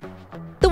The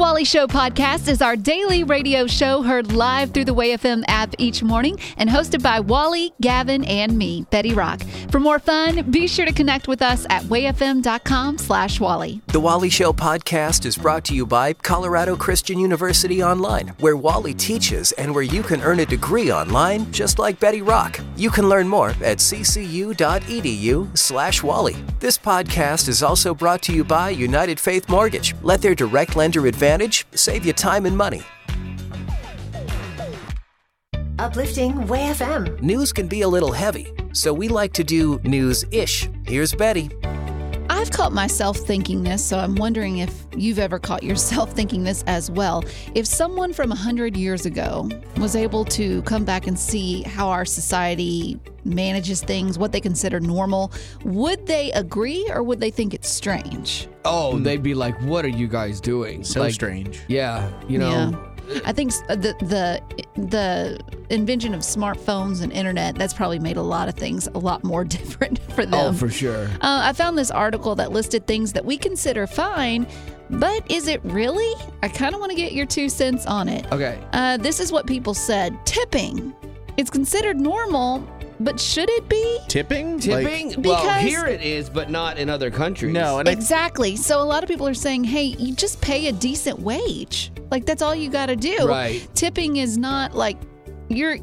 Wally Show podcast is our daily radio show heard live through the WayFM app each morning and hosted by Wally, Gavin, and me, Betty Rock. For more fun, be sure to connect with us at wayfm.com slash Wally. The Wally Show podcast is brought to you by Colorado Christian University Online, where Wally teaches and where you can earn a degree online just like Betty Rock. You can learn more at ccu.edu slash Wally. This podcast is also brought to you by United Faith Mortgage. Let their direct lender advantage save you time and money. Uplifting Way FM. News can be a little heavy, so we like to do news ish. Here's Betty. I've caught myself thinking this, so I'm wondering if you've ever caught yourself thinking this as well. If someone from 100 years ago was able to come back and see how our society manages things, what they consider normal, would they agree or would they think it's strange? Oh, they'd be like, "What are you guys doing?" So Like, strange. Yeah, you know. Yeah. I think the the the invention of smartphones and internet that's probably made a lot of things a lot more different for them. Oh, for sure. Uh, I found this article that listed things that we consider fine, but is it really? I kind of want to get your two cents on it. Okay. Uh, this is what people said tipping. It's considered normal, but should it be? Tipping? Like- Tipping? well, Because- here it is, but not in other countries. no, and I, Exactly. So a lot of people are saying, hey, you just pay a decent wage. Like that's all you got to do. Right. Tipping is not like you're.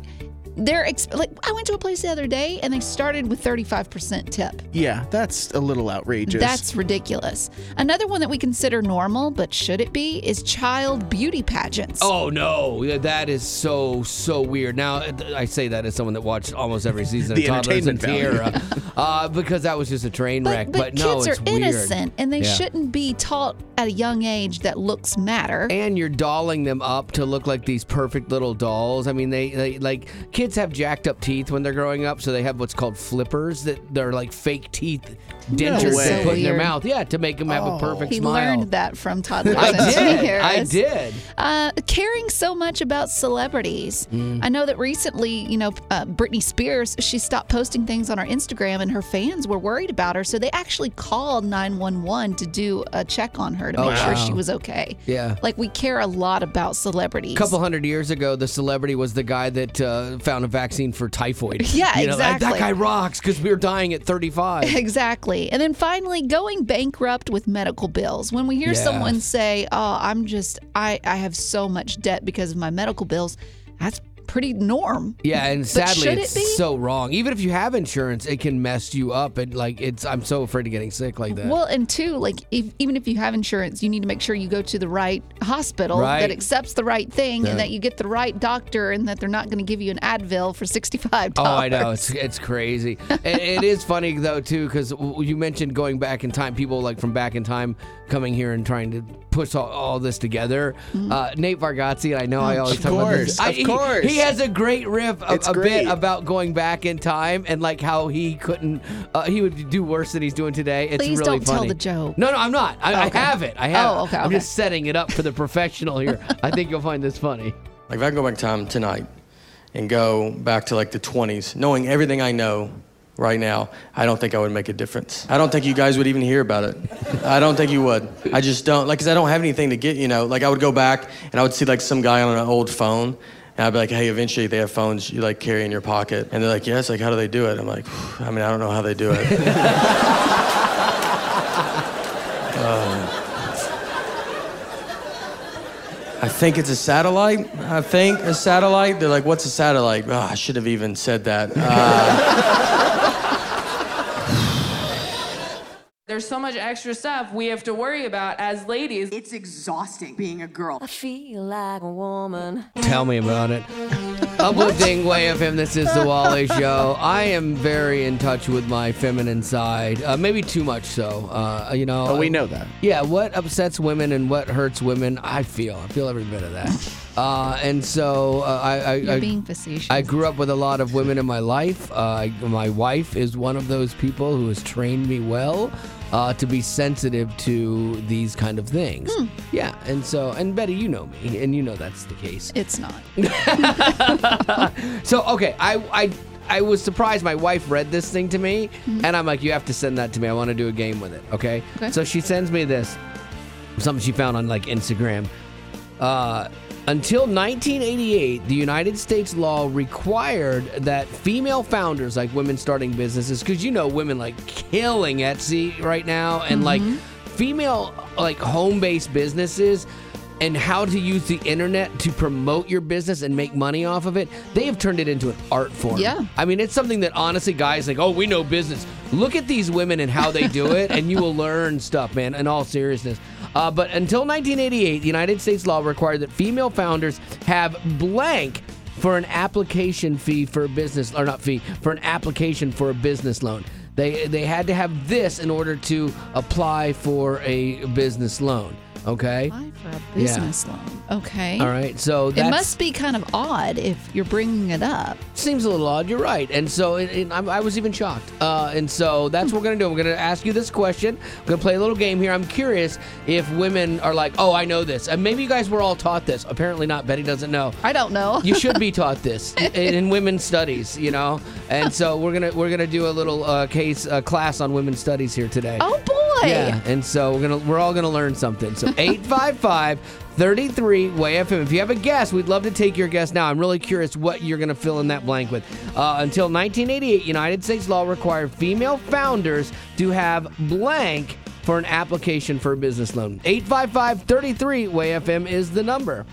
They're ex- like I went to a place the other day and they started with 35% tip. yeah, that's a little outrageous. That's ridiculous. Another one that we consider normal, but should it be, is child beauty pageants. Oh no, that is so so weird. Now I say that as someone that watched almost every season The of Toddlers and entertainment value. Tiara, uh, because that was just a train wreck. but But, no, kids it's are weird. innocent and they Yeah. shouldn't be taught at a young age that looks matter. And you're dolling them up to look like these perfect little dolls. I mean, they, they like kids have jacked up teeth when they're growing up, so they have what's called flippers that they're like fake teeth dentures way. they put in their mouth. Yeah, to make them have a perfect he smile. learned that from toddlers I did. I did. Uh, caring so much about celebrities. Mm. I know that recently, you know, uh, Britney Spears, she stopped posting things on her Instagram and her fans were worried about her. So they actually called 911 to do a check on her to Oh, make sure she was okay. Yeah. Like we care a lot about celebrities. A couple hundred years ago, the celebrity was the guy that uh, found a vaccine for typhoid. Yeah, you know, that- That guy rocks because we were dying at 35. Exactly. And then finally, going bankrupt with medical bills. When we hear Yeah. someone say, Oh, I'm just, I, I have so much debt because of my medical bills, that's pretty norm. Yeah, and sadly, should it it's so wrong. Even if you have insurance, it can mess you up, and like it's. I'm so afraid of getting sick like that. Well, and two, like if, even if you have insurance, you need to make sure you go to the right hospital Right. that accepts the right thing Yeah. and that you get the right doctor and that they're not going to give you an Advil for sixty five. Oh, I know it's it's crazy. it, it is funny though too because you mentioned going back in time. People like from back in time coming here and trying to push all, all this together. Mm-hmm. Uh, Nate Bargatze, I know I always Of talk about this. course, I- of he- course. he, has a great riff, a, It's a bit great. about going back in time and like how he couldn't. Uh, he would do worse than he's doing today. It's Please really don't tell the joke. No, no, I'm not. I, Oh, I have it. I have. Oh, it. okay, I'm okay. just setting it up for the professional here. I think you'll find this funny. Like if I can go back in time tonight and go back to like the 20s, knowing everything I know right now, I don't think I would make a difference. I don't think you guys would even hear about it. I don't think you would. I just don't. Like, cause I don't have anything to get. You know, like I would go back and I would see like some guy on an old phone. And I'd be like, hey, eventually they have phones you like carry in your pocket. And they're like, yes, like how do they do it? I'm like, I mean, I don't know how they do it. I think it's a satellite. I think a satellite. They're like, what's a satellite? Oh, I should have even said that. Uh, There's so much extra stuff we have to worry about as ladies. It's exhausting being a girl. I feel like a woman. Tell me about it. Uplifting Way FM. This is the Wally Show. I am very in touch with my feminine side. Uh, maybe too much so. Uh, you know. Oh, we know that. Yeah, what upsets women and what hurts women, I feel. I feel every bit of that. Uh, and so uh, I, I, You're I, being facetious. I grew up with a lot of women in my life. Uh, my wife is one of those people who has trained me well uh, to be sensitive to these kind of things. Hmm. Yeah, and so and Betty, you know me, and you know that's the case. it's not. So okay, I I I was surprised. My wife read this thing to me, and I'm like, you have to send that to me. I want to do a game with it. Okay. Okay. So she sends me this. something she found on like Instagram. Uh, until 1988, the United States law required that female founders, like women starting businesses, because you know women like killing Etsy right now, and like mm-hmm. female like home-based businesses and how to use the internet to promote your business and make money off of it, they have turned it into an art form. Yeah. I mean, it's something that honestly, guys, like, oh, we know business. Look at these women and how they do it, and you will learn stuff, man, in all seriousness. Uh, but until 1988, the United States law required that female founders have blank for an application fee for a business, or not fee, for an application for a business loan. They, they had to have this in order to apply for a business loan. Okay? Apply for a business loan. Okay. All right. So It must be kind of odd if you're bringing it up. seems a little odd. You're right. And so it, it, I, I was even shocked. Uh, and so that's what we're going to do. We're going to ask you this question. We're going to play a little game here. I'm curious if women are like, oh, I know this. And maybe you guys were all taught this. Apparently not. Betty doesn't know. I don't know. You should be taught this in, in women's studies, you know. And so we're gonna we're gonna do a little uh, case uh, class on women's studies here today. oh boy. Yeah, and so we're gonna we're all gonna learn something. So 855 33 way FM. If you have a guess, we'd love to take your guess now. I'm really curious what you're gonna fill in that blank with. Uh, until 1988, United States law required female founders to have blank for an application for a business loan. 855 33 way FM is the number.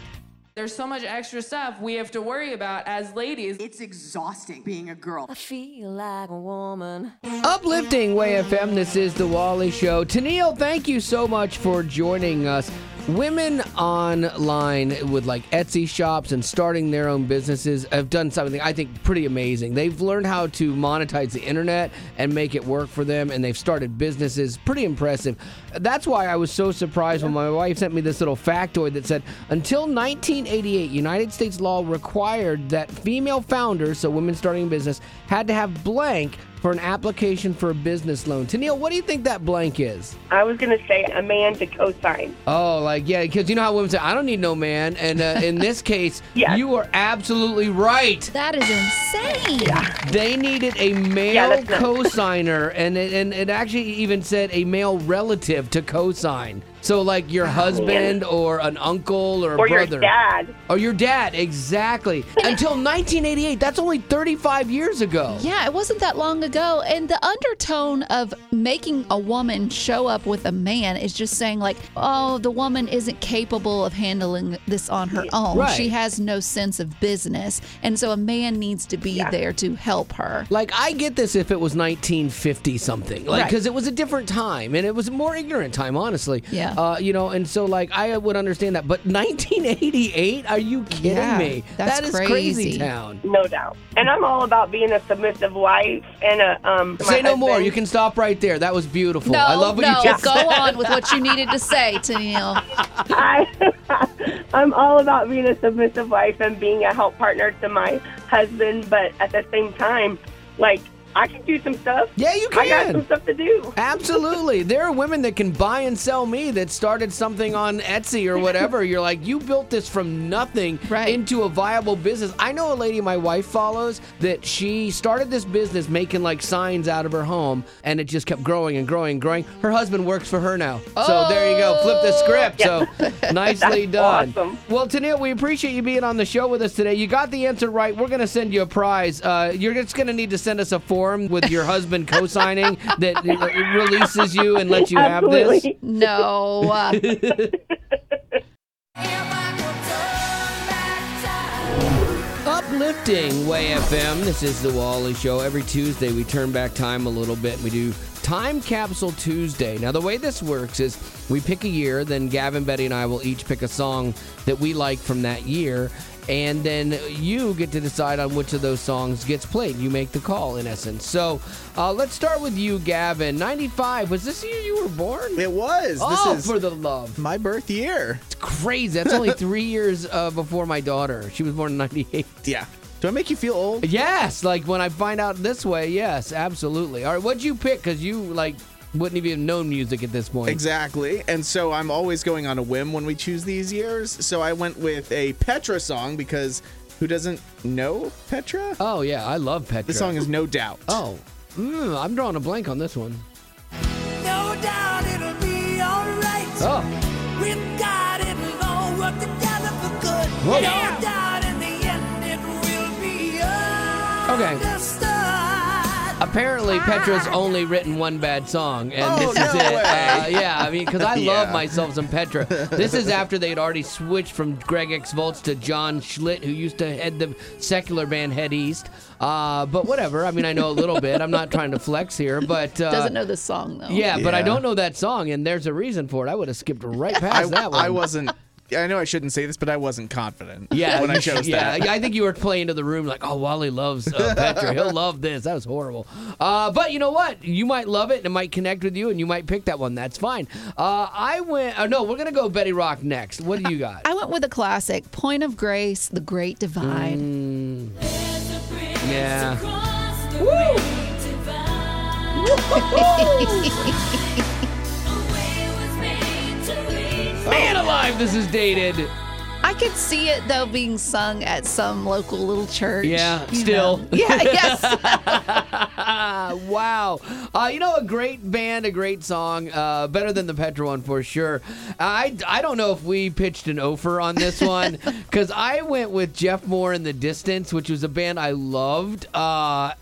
There's so much extra stuff we have to worry about as ladies. It's exhausting being a girl. I feel like a woman. Uplifting Way FM. This is the Wally Show. Tennille, thank you so much for joining us. Women online with like Etsy shops and starting their own businesses have done something I think pretty amazing. They've learned how to monetize the internet and make it work for them, and they've started businesses. Pretty impressive. That's why I was so surprised when my wife sent me this little factoid that said until 1988, United States law required that female founders, so women starting a business, had to have blank for an application for a business loan. Tennille, what do you think that blank is? I was going to say a man to co-sign. Oh, like yeah, because you know how women say, "I don't need no man," and uh, in this case, Yes. you are absolutely right. That is insane. They needed a male Yeah, co-signer, and it, and it actually even said a male relative to co-sign. So like your husband or an uncle or a Or your brother. dad. Or your dad, exactly. Until 1988, that's only 35 years ago. Yeah, it wasn't that long ago. And the undertone of making a woman show up with a man is just saying, like, oh, the woman isn't capable of handling this on her own. Right. She has no sense of business. And so a man needs to be there to help her. Like I get this if it was 1950 something, like Right. because it was a different time and it was a more ignorant time, honestly. Yeah. Uh, you know, and so like I would understand that, but 1988? Are you kidding Yeah, me? that's That is crazy crazy. town. No doubt. And I'm all about being a submissive wife and a um. Say my no more. You can stop right there. That was beautiful. No, I love what no, you just go said. on with what you needed to say, Tennille. I, I'm all about being a submissive wife and being a help partner to my husband, but at the same time, like I can do some stuff. Yeah, you can. I got some stuff to do. Absolutely. There are women that can buy and sell me that started something on Etsy or whatever. You're like, you built this from nothing Right. into a viable business. I know a lady my wife follows that she started this business making like signs out of her home and it just kept growing and growing and growing. Her husband works for her now. So there you go. Flip the script. So nicely done. awesome. Well, Tennille, we appreciate you being on the show with us today. You got the answer right. We're going to send you a prize. Uh, you're just going to need to send us a form with your husband co-signing that releases you and lets you have this. No. Uplifting Way FM. This is the Wally Show. Every Tuesday we turn back time a little bit. We do Time Capsule Tuesday. Now the way this works is we pick a year, then Gavin, Betty, and I will each pick a song that we like from that year. And then you get to decide on which of those songs gets played. You make the call, in essence. So uh, let's start with you, Gavin. 95. Was this the year you were born? It was. oh, this is for the love. my birth year. It's crazy. That's only three years uh, before my daughter. She was born in 98. Yeah. Do I make you feel old? Yes, like when I find out this way, yes, absolutely. All right, what'd you pick? Because you like wouldn't even have known music at this point. Exactly. And so I'm always going on a whim when we choose these years. So I went with a Petra song because who doesn't know Petra? Oh, yeah. I love Petra. This song is No Doubt. Oh, mm, I'm drawing a blank on this one. No doubt it'll be all right. Oh. With God, it'll all work together for good. Whoa. No yeah. doubt in the end it will be understood. Okay. Apparently, Petra's only written one bad song, and Oh, this is no it. Uh, yeah, I mean, because I love myself some Petra. This is after they'd already switched from Greg X Volz to John Schlitt, who used to head the secular band Head East. Uh, but whatever. I mean, I know a little bit. I'm not trying to flex here, but uh, Doesn't know this song though. Yeah, but I don't know that song, and there's a reason for it. I would have skipped right past I, that one. I wasn't. I know I shouldn't say this, but I wasn't confident. Yeah, when I you- chose yeah, that. I think you were playing to the room like, oh, Wally loves uh, Petra. He'll love this. That was horrible. Uh, but you know what? You might love it, and it might connect with you, and you might pick that one. That's fine. Uh, I went. Uh, no, we're gonna go Betty Rock next. What do you got? I went with a classic, Point of Grace, The Great Divide. Mm, yeah. Man alive, this is dated. I could see it though being sung at some local little church. Yeah, you still. know. Yeah, yes. wow. Uh, you know, a great band, a great song. Uh, better than the Petra one for sure. I, I don't know if we pitched an offer on this one because I went with Jeff Moore in the Distance, which was a band I loved. Uh,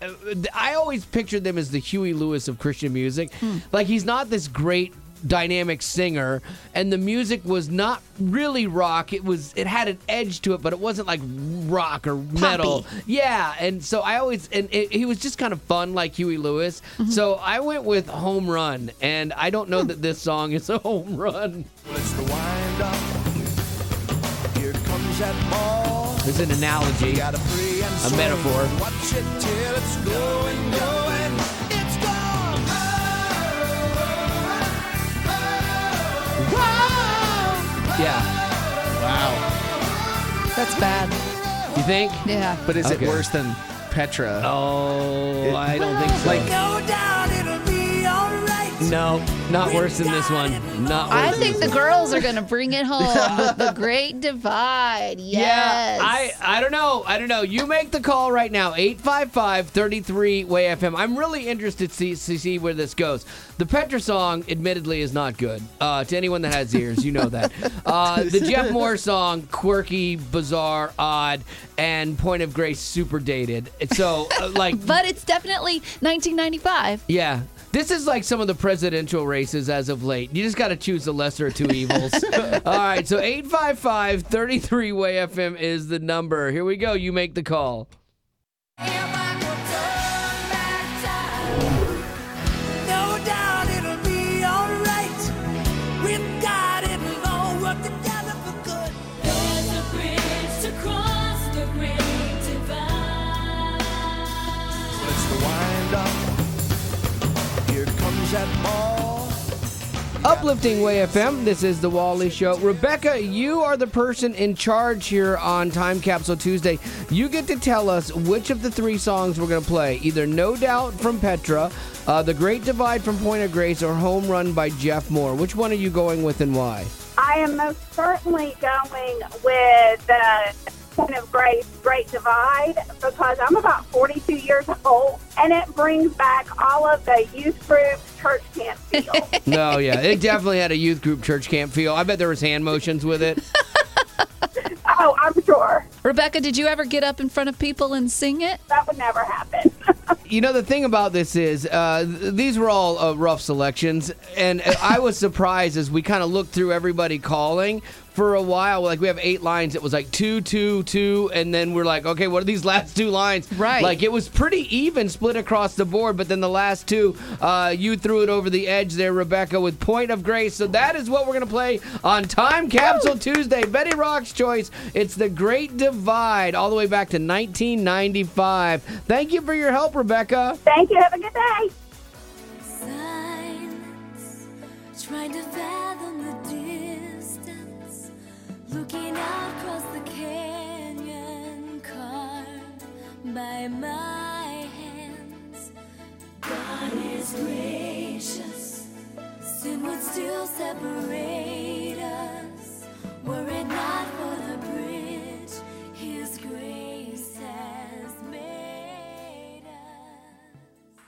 I always pictured them as the Huey Lewis of Christian music. Like, he's not this great dynamic singer and the music was not really rock it was it had an edge to it but it wasn't like rock or metal yeah and so i always and it, he was just kind of fun like huey lewis mm-hmm. so i went with home run and i don't know that this song is a home run It's the wind up. Here comes that ball. it's an analogy Got a free and A swing. metaphor. Yeah wow. That's bad. you think Yeah. But is Okay. it worse than Petra? oh i don't think so Like- No doubt it'll be alright. No not worse than this one not worse I think the girls are going to bring it home with The Great Divide. Yes. Yeah, I I don't know. I don't know. You make the call right now. 855-33 way FM. I'm really interested to see, to see where this goes. The Petra song, admittedly, is not good. Uh, to anyone that has ears, you know that. Uh, the Jeff Moore song, quirky, bizarre, odd, and Point of Grace, super dated. So, uh, like, but it's definitely 1995. yeah. This is like some of the presidential races as of late. You just got to choose the lesser of two evils. All right, so 855 33 Way FM is the number. Here we go. You make the call. Uplifting Way FM. This is the Wally Show. Rebecca, you are the person in charge here on Time Capsule Tuesday. You get to tell us which of the three songs we're going to play. Either No Doubt from Petra, uh, The Great Divide from Point of Grace, or Home Run by Jeff Moore. Which one are you going with and why? I am most certainly going with the Point of Grace Great Divide because I'm about 42 years old and it brings back all of the youth group church camp feel. No, yeah, it definitely had a youth group church camp feel. I bet there was hand motions with it. oh, I'm sure Rebecca, did you ever get up in front of people and sing it? that would never happen. You know, the thing about this is, uh, these were all uh, rough selections, and I was surprised as we kind of looked through everybody calling for a while. Like we have eight lines. It was like two, two, two, and then we're like, okay, what are these last two lines? Right. Like it was pretty even split across the board, but then the last two, uh, you threw it over the edge there, Rebecca, with Point of Grace. So that is what we're gonna play on Time Capsule Tuesday. Betty Rock's choice. It's the Great Divide, all the way back to 1995. Thank you for your help, Rebecca. Thank you. Have a good day. Silence, looking out across the canyon, carved by my hands. God is gracious, sin would still separate us, were it not for the bridge His grace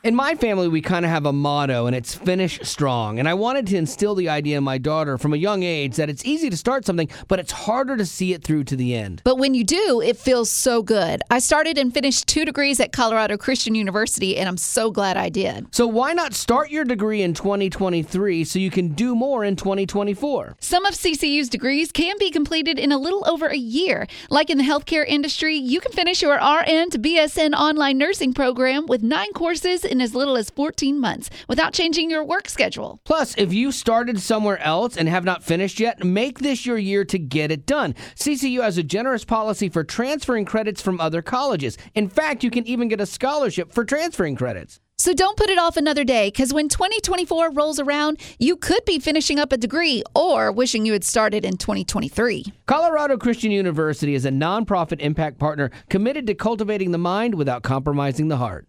In my family, we kind of have a motto, and it's finish strong. And I wanted to instill the idea in my daughter from a young age that it's easy to start something, but it's harder to see it through to the end. But when you do, it feels so good. I started and finished two degrees at Colorado Christian University, and I'm so glad I did. So why not start your degree in 2023 so you can do more in 2024? Some of CCU's degrees can be completed in a little over a year. Like in the healthcare industry, you can finish your RN to BSN online nursing program with nine courses in as little as 14 months without changing your work schedule. Plus, if you started somewhere else and have not finished yet, make this your year to get it done. CCU has a generous policy for transferring credits from other colleges. In fact, you can even get a scholarship for transferring credits. So don't put it off another day because when 2024 rolls around, you could be finishing up a degree or wishing you had started in 2023. Colorado Christian University is a nonprofit impact partner committed to cultivating the mind without compromising the heart.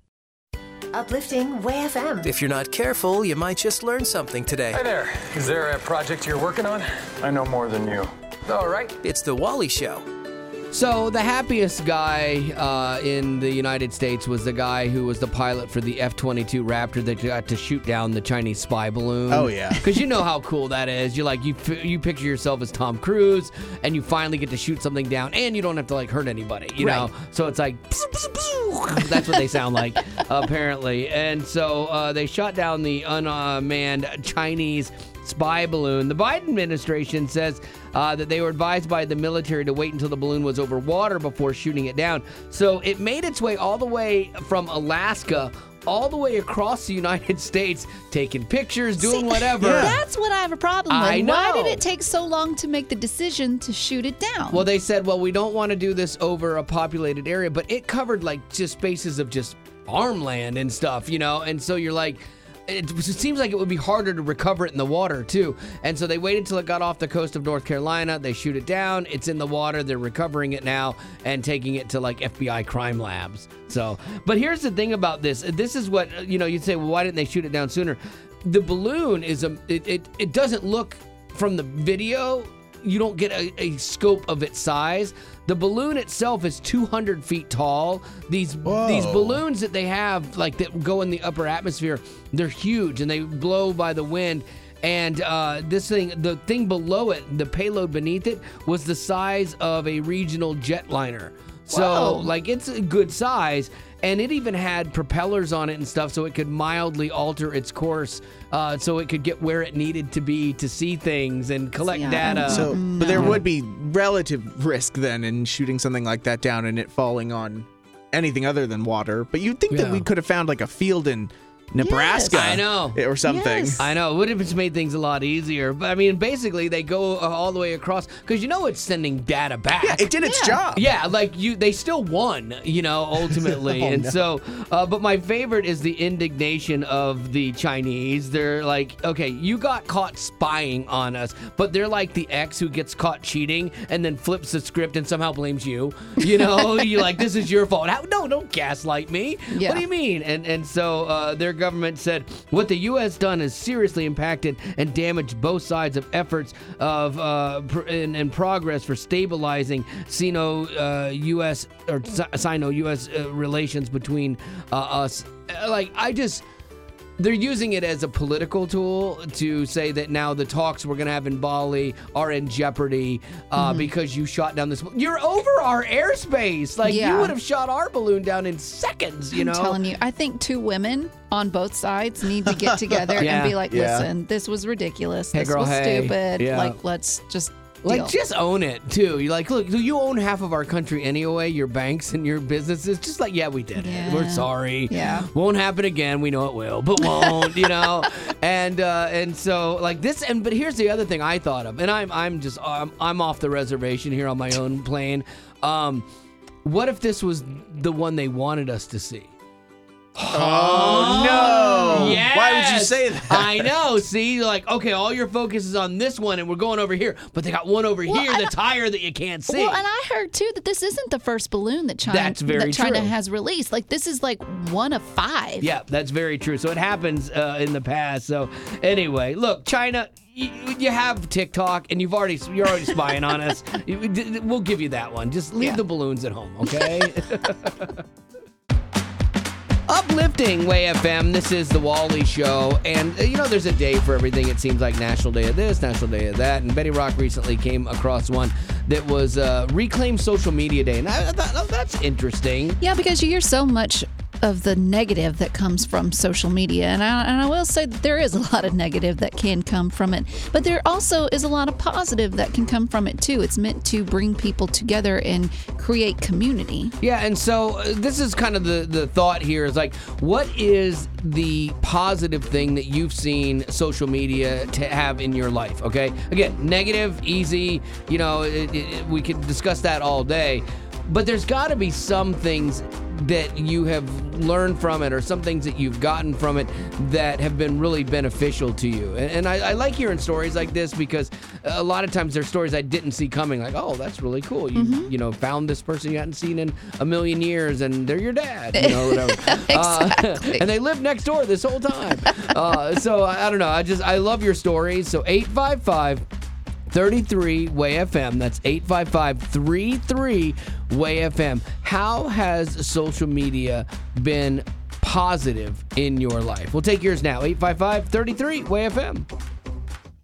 Uplifting Way FM. If you're not careful, you might just learn something today. Hi there. Is there a project you're working on? I know more than you. All right. It's The Wally Show. So, the happiest guy uh, in the United States was the guy who was the pilot for the F 22 Raptor that got to shoot down the Chinese spy balloon. Oh, yeah. Because you know how cool that is. You like, you, f- you picture yourself as Tom Cruise and you finally get to shoot something down and you don't have to like hurt anybody, you know? So it's like, that's what they sound like, apparently. And so uh, they shot down the unmanned Chinese spy balloon. The Biden administration says uh, that they were advised by the military to wait until the balloon was over water before shooting it down. So it made its way all the way from Alaska. All the way across the United States, taking pictures, doing whatever. That's what I have a problem with. I Why did it take so long to make the decision to shoot it down? Well, they said, well, we don't want to do this over a populated area, but it covered like just spaces of just farmland and stuff, you know? And so you're like, it, it seems like it would be harder to recover it in the water too. And so they waited till it got off the coast of North Carolina. They shoot it down. It's in the water. They're recovering it now and taking it to like FBI crime labs. So, but here's the thing about this. This is what, uh, you know, you'd say, well, why didn't they shoot it down sooner? The balloon is a, it, it, it doesn't look from the video you don't get a, a scope of its size. The balloon itself is 200 feet tall. These these balloons that they have, like that go in the upper atmosphere, they're huge and they blow by the wind. And uh, this thing, the thing below it, the payload beneath it, was the size of a regional jetliner. So, Whoa. like, it's a good size. And it even had propellers on it and stuff so it could mildly alter its course uh, so it could get where it needed to be to see things and collect Yeah, data. So, but there would be relative risk then in shooting something like that down and it falling on anything other than water. But you'd think that we could have found like a field in Nebraska. I know. Or something. Yes. I know. It would have just made things a lot easier. But I mean, basically, they go uh, all the way across because you know it's sending data back. Yeah, it did its job. Yeah, like you, they still won, you know, ultimately. Oh, and no. so, uh, but my favorite is the indignation of the Chinese. They're like, okay, you got caught spying on us, but they're like the ex who gets caught cheating and then flips the script and somehow blames you. You know, you're like, this is your fault. How, no, don't gaslight me. Yeah. What do you mean? And and so uh, their government said what the U.S. done has seriously impacted and damaged both sides of efforts of uh, pr- progress for stabilizing Sino uh, or Sino U.S. Uh, relations between uh, us. Like I just. They're using it as a political tool to say that now the talks we're going to have in Bali are in jeopardy uh, Mm-hmm. because you shot down this. You're over our airspace. Like you would have shot our balloon down in seconds. You I'm know, telling you, I think two women on both sides need to get together Yeah. and be like, Yeah. listen, this was ridiculous. Hey, this girl, was hey. stupid. Yeah. Like, let's just Like, deal. just own it too. You're like, look, do you own half of our country anyway. Your banks and your businesses. Just like, yeah, we did it. We're sorry. Yeah. won't happen again. We know it will, but won't. you know, and uh, and so like this. And but here's the other thing I thought of, and I'm I'm just I'm, I'm off the reservation here on my own plane. Um, what if this was the one they wanted us to see? Oh, no. Yes! Why would you say that? I know. See, You're like, okay, all your focus is on this one, and we're going over here, but they got one over Well, here and that's higher that you can't see. Well, and I heard too that this isn't the first balloon that China That's very that China true. has released. Like this is like one of five. yeah, that's very true. So it happens uh, in the past. So anyway, look, China. You, you have TikTok, and you've already you're already spying on us. You- d- d- We'll give you that one. Just leave Yeah. the balloons at home, okay? Uplifting Way FM. This is the Wally Show, and uh, you know there's a day for everything. It seems like National Day of this, National Day of that, and Betty Rock recently came across one that was uh, Reclaim Social Media Day, and I thought, oh, that's interesting. Yeah, because you hear so much of the negative that comes from social media. And I, and I will say that there is a lot of negative that can come from it, but there also is a lot of positive that can come from it too. It's meant to bring people together and create community. Yeah, and so uh, this is kind of the the thought here is like, what is the positive thing that you've seen social media to have in your life? Okay, again, negative, easy. You know, it, it, we could discuss that all day, but there's got to be some things that you have learned from it or some things that you've gotten from it that have been really beneficial to you. And, and I, I, like hearing stories like this because a lot of times there's stories I didn't see coming, like, oh, that's really cool. You mm-hmm. you know found this person you hadn't seen in a million years, and they're your dad, you know, whatever. exactly. uh, and they lived next door this whole time. Uh, so I, I don't know. I just I love your stories. So eight five five. 33 Way FM. That's 855 33 Way FM. How has social media been positive in your life? We'll take yours now. 855 33 Way FM.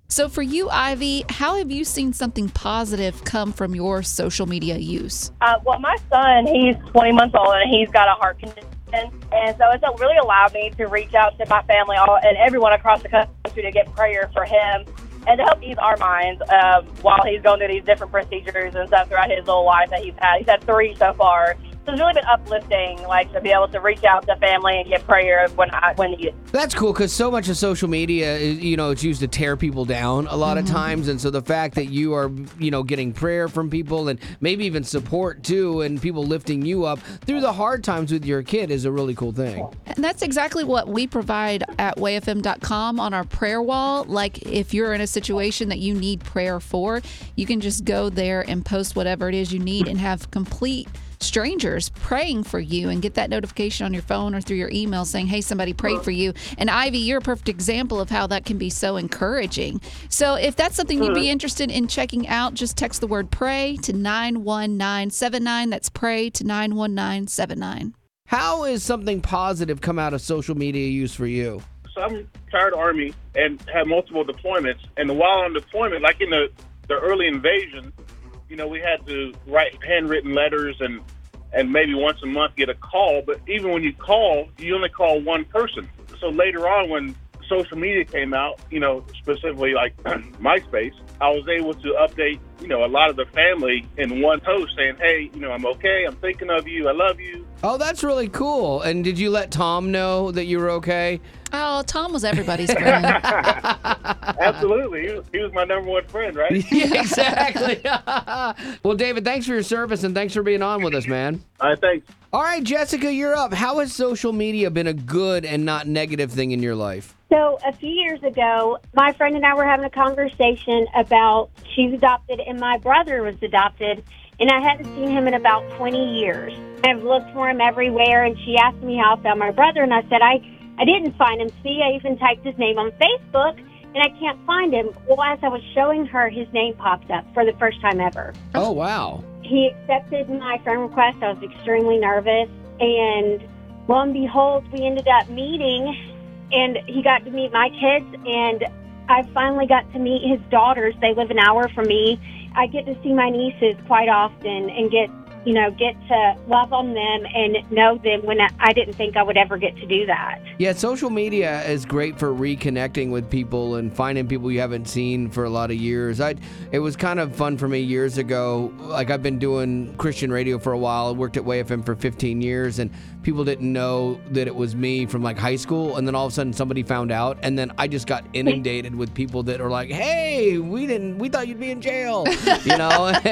So, for you, Ivy, how have you seen something positive come from your social media use? Uh, well, my son, he's 20 months old and he's got a heart condition. And so it's really allowed me to reach out to my family all, and everyone across the country to get prayer for him and to help ease our minds um, while he's going through these different procedures and stuff throughout his little life that he's had. He's had three so far. So it's really been uplifting, like to be able to reach out to family and get prayer when I when needed. That's cool because so much of social media, is, you know, it's used to tear people down a lot mm-hmm. of times, and so the fact that you are, you know, getting prayer from people and maybe even support too, and people lifting you up through the hard times with your kid is a really cool thing. And that's exactly what we provide at wayfm.com on our prayer wall. Like if you're in a situation that you need prayer for, you can just go there and post whatever it is you need and have complete strangers praying for you and get that notification on your phone or through your email saying, hey, somebody prayed for you. And Ivy, you're a perfect example of how that can be so encouraging. So if that's something you'd be hmm. interested in checking out, just text the word pray to 91979. That's pray to 91979. How is something positive come out of social media use for you? So I'm retired Army and had multiple deployments. And while on deployment, like in the, the early invasion, you know, we had to write handwritten letters and and maybe once a month get a call. But even when you call, you only call one person. So later on, when social media came out, you know, specifically like MySpace, I was able to update, you know, a lot of the family in one post saying, hey, you know, I'm okay. I'm thinking of you. I love you. Oh, that's really cool. And did you let Tom know that you were okay? Oh, Tom was everybody's friend. Absolutely. He was, he was, my number one friend, right? yeah, exactly. well, David, thanks for your service and thanks for being on with us, man. All right, thanks. All right, Jessica, you're up. How has social media been a good and not negative thing in your life? So, a few years ago, my friend and I were having a conversation about she's adopted and my brother was adopted, and I hadn't seen him in about 20 years. I've looked for him everywhere, and she asked me how I found my brother, and I said, I, I didn't find him. See, I even typed his name on Facebook, and I can't find him. Well, as I was showing her, his name popped up for the first time ever. Oh, wow. He accepted my friend request. I was extremely nervous. And lo and behold, we ended up meeting, and he got to meet my kids, and I finally got to meet his daughters. They live an hour from me. I get to see my nieces quite often and get you know, get to love on them and know them when I didn't think I would ever get to do that. Yeah, social media is great for reconnecting with people and finding people you haven't seen for a lot of years. I it was kind of fun for me years ago. Like I've been doing Christian radio for a while. I worked at WayFM for 15 years and people didn't know that it was me from like high school and then all of a sudden somebody found out and then I just got inundated with people that are like, "Hey, we didn't we thought you'd be in jail." You know?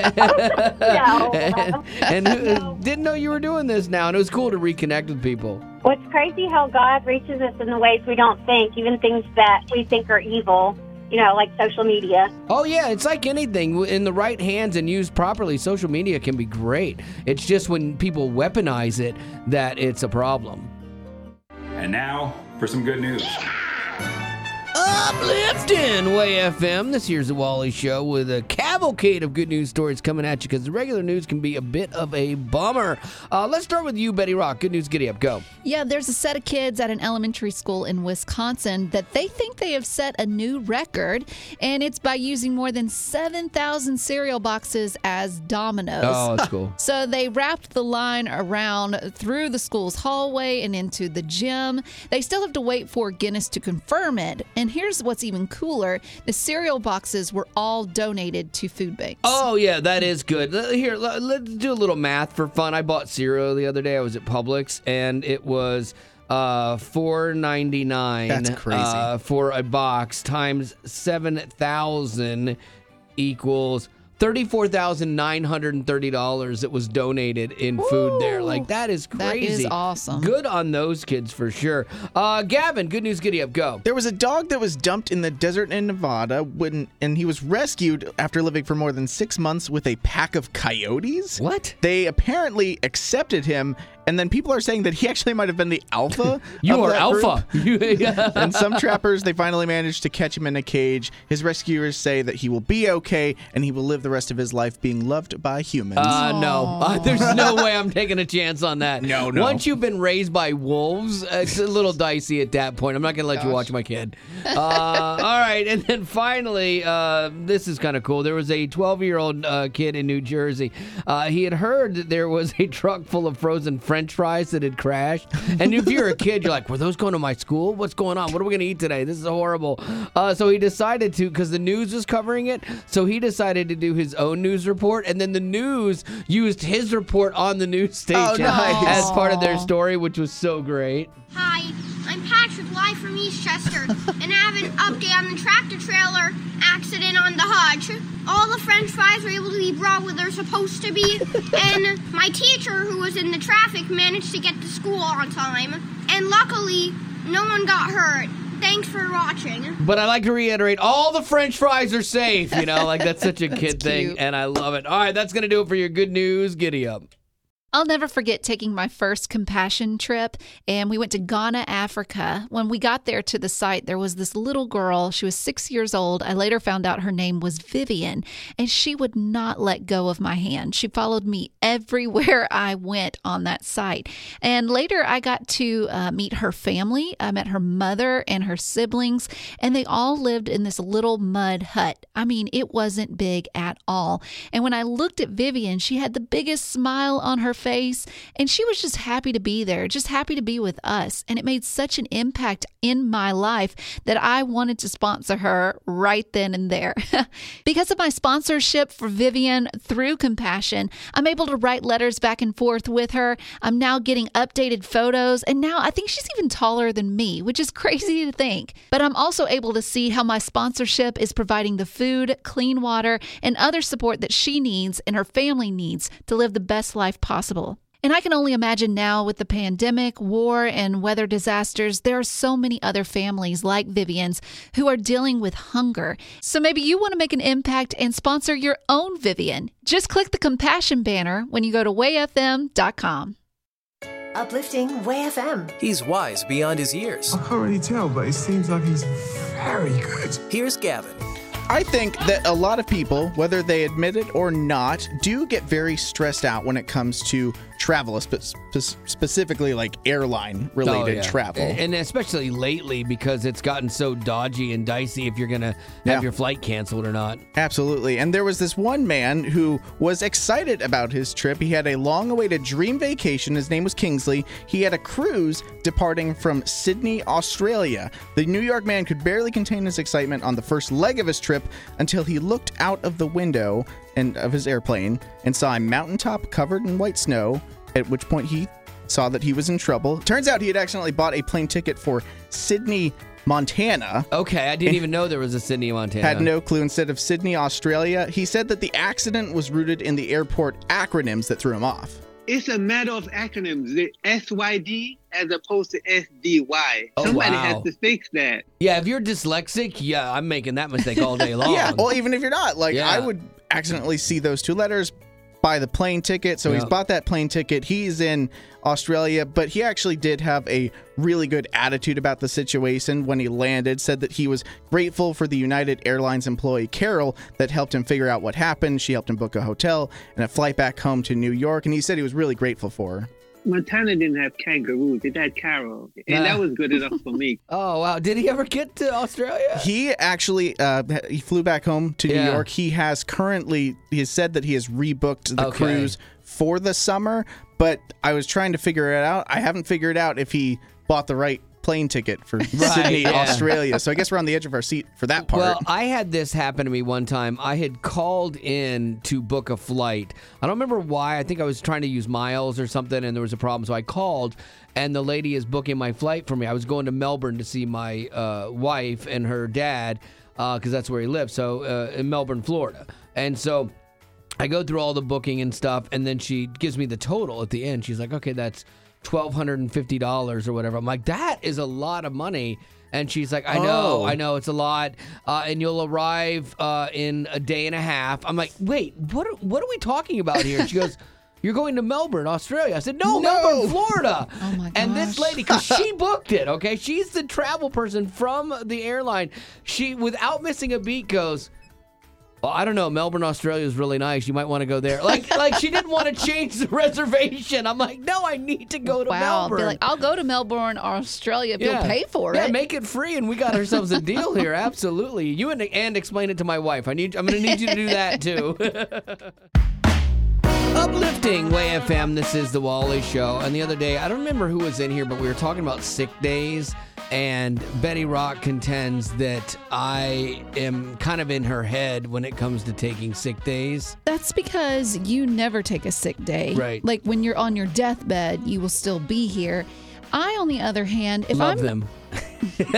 no. and who, uh, didn't know you were doing this now. And it was cool to reconnect with people. What's crazy how God reaches us in the ways we don't think, even things that we think are evil. You know, like social media. Oh yeah, it's like anything in the right hands and used properly. Social media can be great. It's just when people weaponize it that it's a problem. And now for some good news. Uplifting Way FM. This here's the Wally Show with a cavalcade of good news stories coming at you because the regular news can be a bit of a bummer. Uh, let's start with you, Betty Rock. Good news, giddy up, go. Yeah, there's a set of kids at an elementary school in Wisconsin that they think they have set a new record, and it's by using more than 7,000 cereal boxes as dominoes. Oh, that's cool. So they wrapped the line around through the school's hallway and into the gym. They still have to wait for Guinness to confirm it. And here's what's even cooler the cereal boxes were all donated to food banks. Oh yeah, that is good. Here, let's do a little math for fun. I bought cereal the other day. I was at Publix, and it was uh, four ninety nine. That's crazy. uh, for a box times seven thousand equals. Thirty-four thousand nine hundred and thirty dollars that was donated in food there. Like that is crazy. That is awesome. Good on those kids for sure. Uh, Gavin, good news, giddy up, go. There was a dog that was dumped in the desert in Nevada when and he was rescued after living for more than six months with a pack of coyotes. What? They apparently accepted him, and then people are saying that he actually might have been the alpha. You of are that alpha. group. and some trappers they finally managed to catch him in a cage. His rescuers say that he will be okay and he will live the rest of his life being loved by humans. Uh, no, uh, there's no way I'm taking a chance on that. No, no. Once you've been raised by wolves, uh, it's a little dicey at that point. I'm not gonna let you watch my kid. Uh, all right, and then finally, uh, this is kind of cool. There was a 12 year old uh, kid in New Jersey. Uh, he had heard that there was a truck full of frozen French fries that had crashed. And if you're a kid, you're like, "Were those going to my school? What's going on? What are we gonna eat today? This is horrible." Uh, so he decided to, because the news was covering it, so he decided to do his own news report, and then the news used his report on the news station nice. as part of their story, which was so great. Hi, I'm Patrick, live from Eastchester, and I have an update on the tractor trailer accident on the Hutch. All the french fries were able to be brought where they're supposed to be, and my teacher, who was in the traffic, managed to get to school on time. And luckily, no one got hurt. Thanks for watching. But I like to reiterate, all the French fries are safe. You know, like that's such a kid thing, and I love it. All right, that's gonna do it for your good news. Giddy up. I'll never forget taking my first compassion trip, and we went to Ghana, Africa. When we got there to the site, there was this little girl. She was six years old. I later found out her name was Vivian, and she would not let go of my hand. She followed me everywhere I went on that site. And later, I got to uh, meet her family. I met her mother and her siblings, and they all lived in this little mud hut. I mean, it wasn't big at all. And when I looked at Vivian, she had the biggest smile on her face, and she was just happy to be there, just happy to be with us. And it made such an impact in my life that I wanted to sponsor her right then and there. because of my sponsorship for Vivian through Compassion, I'm able to write letters back and forth with her. I'm now getting updated photos, and now I think she's even taller than me, which is crazy to think. But I'm also able to see how my sponsorship is providing the food, clean water, and other support that she needs and her family needs to live the best life possible. And I can only imagine now with the pandemic, war, and weather disasters, there are so many other families like Vivian's who are dealing with hunger. So maybe you want to make an impact and sponsor your own Vivian. Just click the compassion banner when you go to wayfm.com. Uplifting Way FM. He's wise beyond his years. I can't really tell, but it seems like he's very good. Here's Gavin. I think that a lot of people, whether they admit it or not, do get very stressed out when it comes to travel, spe- spe- specifically like airline related Oh, yeah. travel. And especially lately because it's gotten so dodgy and dicey if you're gonna have your flight canceled or not. Absolutely. And there was this one man who was excited about his trip. He had a long awaited dream vacation. His name was Kingsley. He had a cruise departing from Sydney, Australia. The New York man could barely contain his excitement on the first leg of his trip until he looked out of the window and of his airplane and saw a mountaintop covered in white snow, at which point he saw that he was in trouble. Turns out he had accidentally bought a plane ticket for Sidney, Montana. Okay, I didn't even know there was a Sidney, Montana. Had no clue instead of Sydney, Australia. He said that the accident was rooted in the airport acronyms that threw him off. It's a matter of acronyms. The SYD as opposed to SDY. Oh, Somebody wow. has to fix that. Yeah, if you're dyslexic, yeah, I'm making that mistake all day long. Yeah, well, even if you're not, like Yeah. I would accidentally see those two letters, buy the plane ticket. So he's bought that plane ticket. He's in Australia, but he actually did have a really good attitude about the situation when he landed. Said that he was grateful for the United Airlines employee Carol that helped him figure out what happened. She helped him book a hotel and a flight back home to New York. And he said he was really grateful for her. Montana didn't have kangaroos. It had Carol. And that Ah. was good enough for me. Oh wow! Did he ever get to Australia? He actually uh, he flew back home to New York. He has currently he has said that he has rebooked the Okay. cruise for the summer, but I was trying to figure it out. I haven't figured out if he bought the right plane ticket for Sydney, yeah. Australia. So I guess we're on the edge of our seat for that part. Well, I had this happen to me one time. I had called in to book a flight. I don't remember why. I think I was trying to use miles or something, and there was a problem. So I called, and the lady is booking my flight for me. I was going to Melbourne to see my uh, wife and her dad because that's where he lives. So uh, in Melbourne, Florida, and so. I go through all the booking and stuff, and then she gives me the total at the end. She's like, okay, that's twelve hundred and fifty dollars or whatever. I'm like, that is a lot of money. And she's like, I know, Oh. I know, it's a lot, uh, and you'll arrive uh, in a day and a half. I'm like, wait, what? Are, what are we talking about here? She goes. You're going to Melbourne, Australia. I said, no, Melbourne, Florida. Oh my And this gosh. lady, because she booked it, okay? She's the travel person from the airline. She, without missing a beat, goes, well, I don't know. Melbourne, Australia is really nice. You might want to go there. Like, like she didn't want to change the reservation. I'm like, no, I need to go to wow. Melbourne. Be like, I'll go to Melbourne, Australia if you'll pay for yeah, it. Yeah, make it free, and we got ourselves a deal here. Absolutely. You and and explain it to my wife. I need. I'm going to need you to do that too. Uplifting Way FM. This is the Wally Show. And the other day, I don't remember who was in here, but we were talking about sick days. And Betty Rock contends that I am kind of in her head when it comes to taking sick days. That's because you never take a sick day. Right. Like when you're on your deathbed, you will still be here. I, on the other hand, if Love I'm them.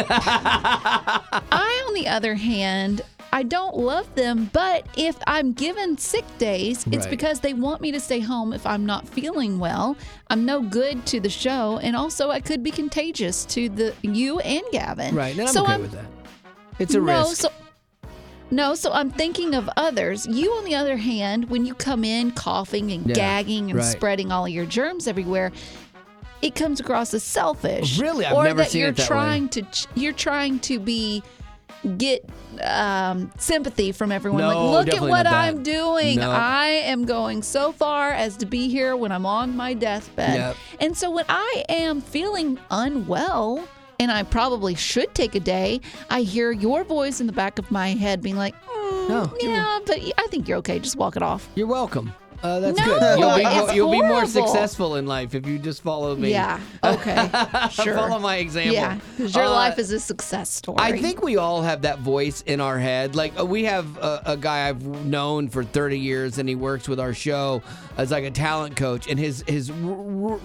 I, on the other hand, I don't love them, but if I'm given sick days, it's Right. because they want me to stay home if I'm not feeling well. I'm no good to the show, and also I could be contagious to the you and Gavin. Right. And I'm so okay I'm, with that. It's a no, risk. So, no, so I'm thinking of others. You, on the other hand, when you come in coughing and Yeah, gagging and right. spreading all of your germs everywhere, it comes across as selfish. Really? I've or never that seen you're it that way. trying to you're trying to be get um, sympathy from everyone. No, like, look at what. I'm doing. No. I am going so far as to be here when I'm on my deathbed. Yep. And so when I am feeling unwell, and I probably should take a day, I hear your voice in the back of my head being like, "Mm, No, yeah, but I think you're okay. Just walk it off. You're welcome. Uh, that's No, good. You'll be, it's you'll be more successful in life if you just follow me. Yeah. Okay. Sure. Follow my example. Yeah. Because your Uh, life is a success story. I think we all have that voice in our head. Like uh, we have a, a guy I've known for 30 years, and he works with our show as like a talent coach. And his his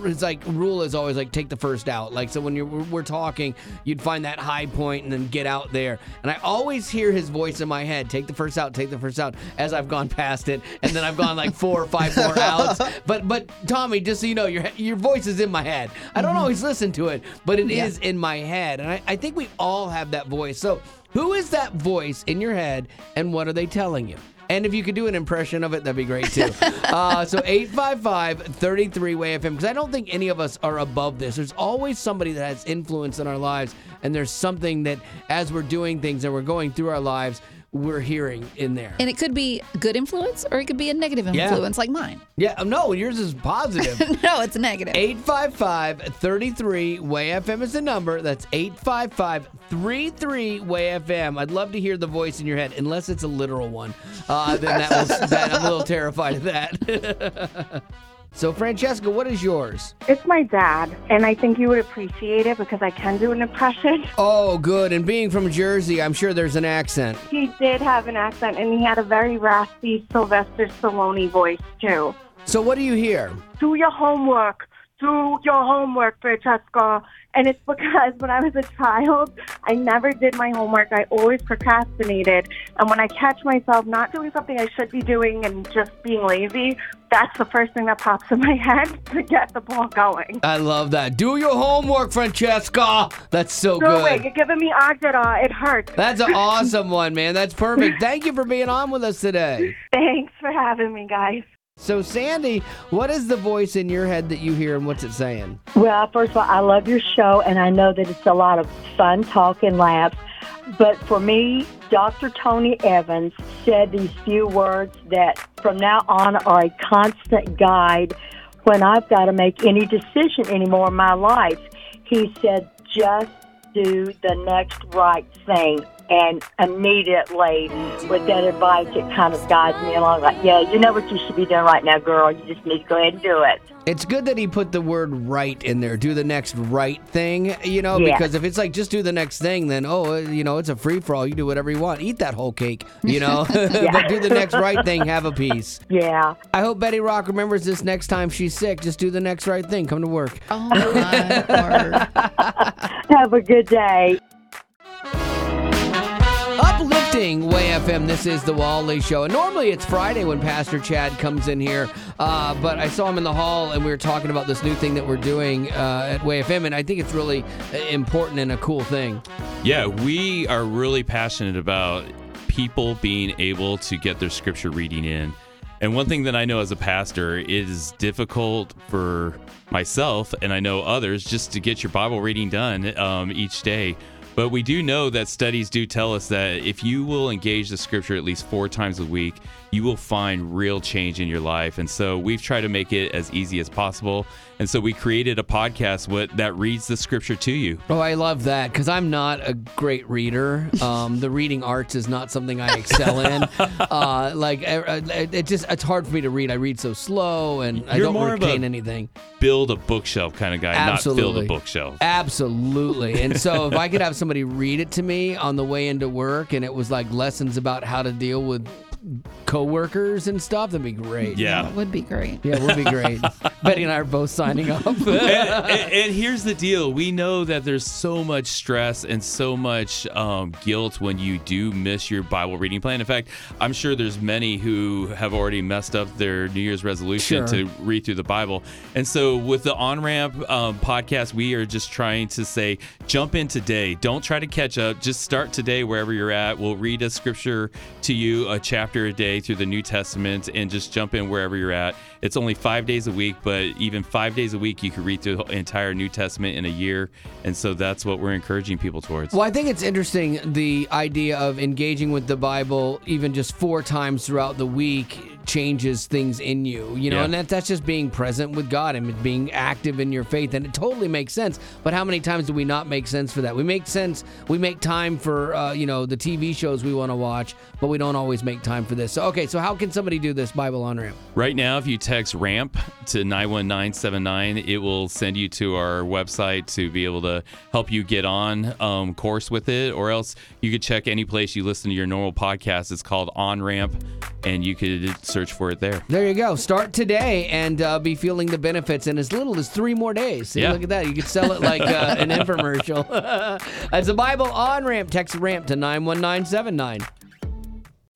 his like rule is always like take the first out. Like so when you're we're talking, you'd find that high point and then get out there. And I always hear his voice in my head: take the first out, take the first out. As I've gone past it, and then I've gone like four or five more outs. But but Tommy, just so you know, your your voice is in my head. I don't always listen to it, but it is Yeah. in my head. And I, I think we all have that voice. So, who is that voice in your head and what are they telling you? And if you could do an impression of it, that'd be great too. uh, so 855 33 Way FM, because I don't think any of us are above this. There's always somebody that has influence in our lives, and there's something that as we're doing things and we're going through our lives, we're hearing in there. And it could be good influence or it could be a negative Yeah. influence like mine. Yeah, uh, no, yours is positive. no, it's negative. 855 33 Way FM is the number. That's 855 33 Way FM. I'd love to hear the voice in your head, unless it's a literal one. Uh, then that was, that, I'm a little terrified of that. so, Francesca, what is yours? It's my dad, and I think you would appreciate it because I can do an impression. Oh, good. And being from Jersey, I'm sure there's an accent. He did have an accent, and he had a very raspy Sylvester Stallone voice, too. So, what do you hear? Do your homework. Do your homework, Francesca. And it's because when I was a child, I never did my homework. I always procrastinated. And when I catch myself not doing something I should be doing and just being lazy, that's the first thing that pops in my head to get the ball going. I love that. Do your homework, Francesca. That's so No, good. wait, you're giving me Agdara. It hurts. That's an awesome one, man. That's perfect. Thank you for being on with us today. Thanks for having me, guys. So, Sandy, what is the voice in your head that you hear and what's it saying? Well, first of all, I love your show, and I know that it's a lot of fun talk and laughs. But for me, Dr. Tony Evans said these few words that from now on are a constant guide when I've got to make any decision anymore in my life. He said, just do the next right thing. And immediately, with that advice, it kind of guides me along. Like, yeah, you know what you should be doing right now, girl. You just need to go ahead and do it. It's good that he put the word right in there. Do the next right thing, you know, Yeah. because if it's like just do the next thing, then oh, uh, you know, it's a free for all. You do whatever you want. Eat that whole cake, you know. But do the next right thing. Have a piece. Yeah. I hope Betty Rock remembers this next time she's sick. Just do the next right thing. Come to work. Oh my word. Have a good day. Uplifting Way FM. This is the Wally Show. And normally it's Friday when Pastor Chad comes in here, uh, but I saw him in the hall and we were talking about this new thing that we're doing uh, at Way FM, and I think it's really important and a cool thing. Yeah, we are really passionate about people being able to get their scripture reading in. And one thing that I know as a pastor it is difficult for myself and I know others just to get your Bible reading done um, each day. But we do know that studies do tell us that if you will engage the scripture at least four times a week, you will find real change in your life. And so we've tried to make it as easy as possible. And so we created a podcast what, that reads the scripture to you. Oh, I love that because I'm not a great reader. Um, the reading arts is not something I excel in. Uh, like, uh, it it just it's hard for me to read. I read so slow and I You're don't more retain anything. Build a bookshelf kind of guy, not build Absolutely. a bookshelf. Absolutely. And so if I could have somebody read it to me on the way into work and it was like lessons about how to deal with coworkers and stuff, that'd be great. Yeah. That would be great. Yeah, it would be great. Betty and I are both signing up. and, and- and here's the deal we know that there's so much stress and so much um, guilt when you do miss your bible reading plan in fact i'm sure there's many who have already messed up their new year's resolution Sure. to read through the bible and so with the on ramp um, podcast we are just trying to say jump in today don't try to catch up just start today wherever you're at we'll read a scripture to you a chapter a day through the new testament and just jump in wherever you're at it's only five days a week but even five days a week you could read through the entire new testament in a year and so that's what we're encouraging people towards Well, I think it's interesting the idea of engaging with the Bible even just four times throughout the week changes things in you, you know, Yeah. and that, that's just being present with God and being active in your faith. And it totally makes sense. But how many times do we not make sense for that? We make sense, we make time for, uh, you know, the TV shows we want to watch, but we don't always make time for this. So, okay, so how can somebody do this Bible on ramp? Right now, if you text RAMP to 91979, it will send you to our website to be able to help you get on um, course with it. Or else you could check any place you listen to your normal podcast. It's called On Ramp, and you could search for it there. There you go. Start today and uh, be feeling the benefits in as little as three more days. See, Yeah. look at that. You could sell it like uh, an infomercial. As a Bible on ramp, text ramp to 91979.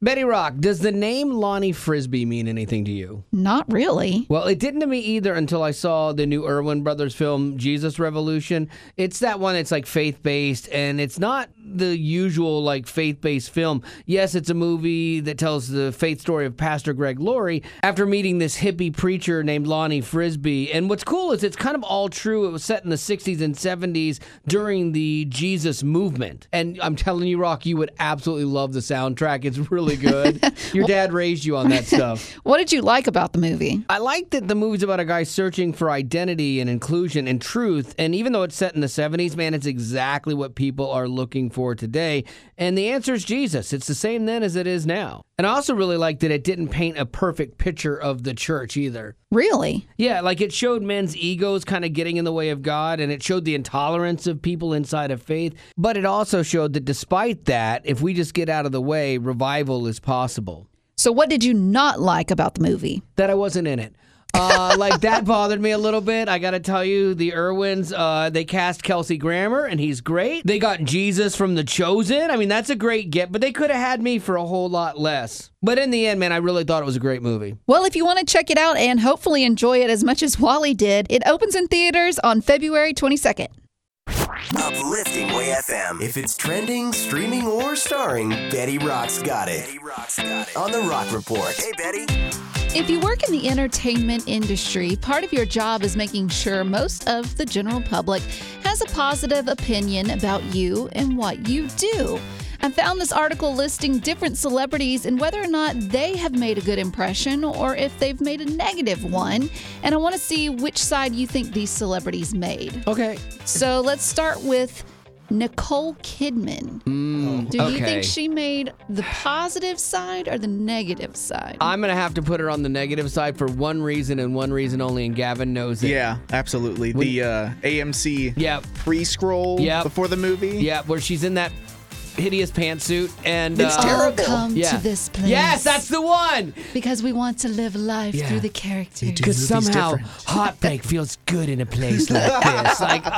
Betty Rock, does the name Lonnie Frisbee mean anything to you? Not really. Well, it didn't to me either until I saw the new Erwin Brothers film, Jesus Revolution. It's that one that's like faith based, and it's not the usual like faith based film. Yes, it's a movie that tells the faith story of Pastor Greg Laurie after meeting this hippie preacher named Lonnie Frisbee. And what's cool is it's kind of all true. It was set in the 60s and 70s during the Jesus movement. And I'm telling you, Rock, you would absolutely love the soundtrack. It's really good. Your dad raised you on that stuff. What did you like about the movie? I like that the movie's about a guy searching for identity and inclusion and truth. And even though it's set in the 70s, man, it's exactly what people are looking for today. And the answer is Jesus. It's the same then as it is now. And I also really like that it didn't paint a perfect picture of the church either. Really? Yeah, like it showed men's egos kind of getting in the way of God, and it showed the intolerance of people inside of faith. But it also showed that despite that, if we just get out of the way, revival is possible. So, what did you not like about the movie? That I wasn't in it. Uh, like that bothered me a little bit. I got to tell you, the Erwins, uh, they cast Kelsey Grammer, and he's great. They got Jesus from The Chosen. I mean, that's a great get, but they could have had me for a whole lot less. But in the end, man, I really thought it was a great movie. Well, if you want to check it out and hopefully enjoy it as much as Wally did, it opens in theaters on February 22nd. Uplifting Way FM. If it's trending, streaming, or starring, Betty Rock's got it. Betty Rock's got it. On the Rock Report. Hey, Betty. If you work in the entertainment industry, part of your job is making sure most of the general public has a positive opinion about you and what you do. I found this article listing different celebrities and whether or not they have made a good impression or if they've made a negative one. And I want to see which side you think these celebrities made. Okay. So let's start with Nicole Kidman. Mm, Do you okay. think she made the positive side or the negative side? I'm gonna have to put her on the negative side for one reason and one reason only, and Gavin knows it. Yeah, absolutely. the uh, AMC yeah. pre-scroll Yep. before the movie. Yeah, where she's in that hideous pantsuit and It's uh, terrible. Come Yeah. to this place. Yes, that's the one. Because we want to live life Yeah. through the characters. Because somehow hot bake feels good in a place like this. Like, oh,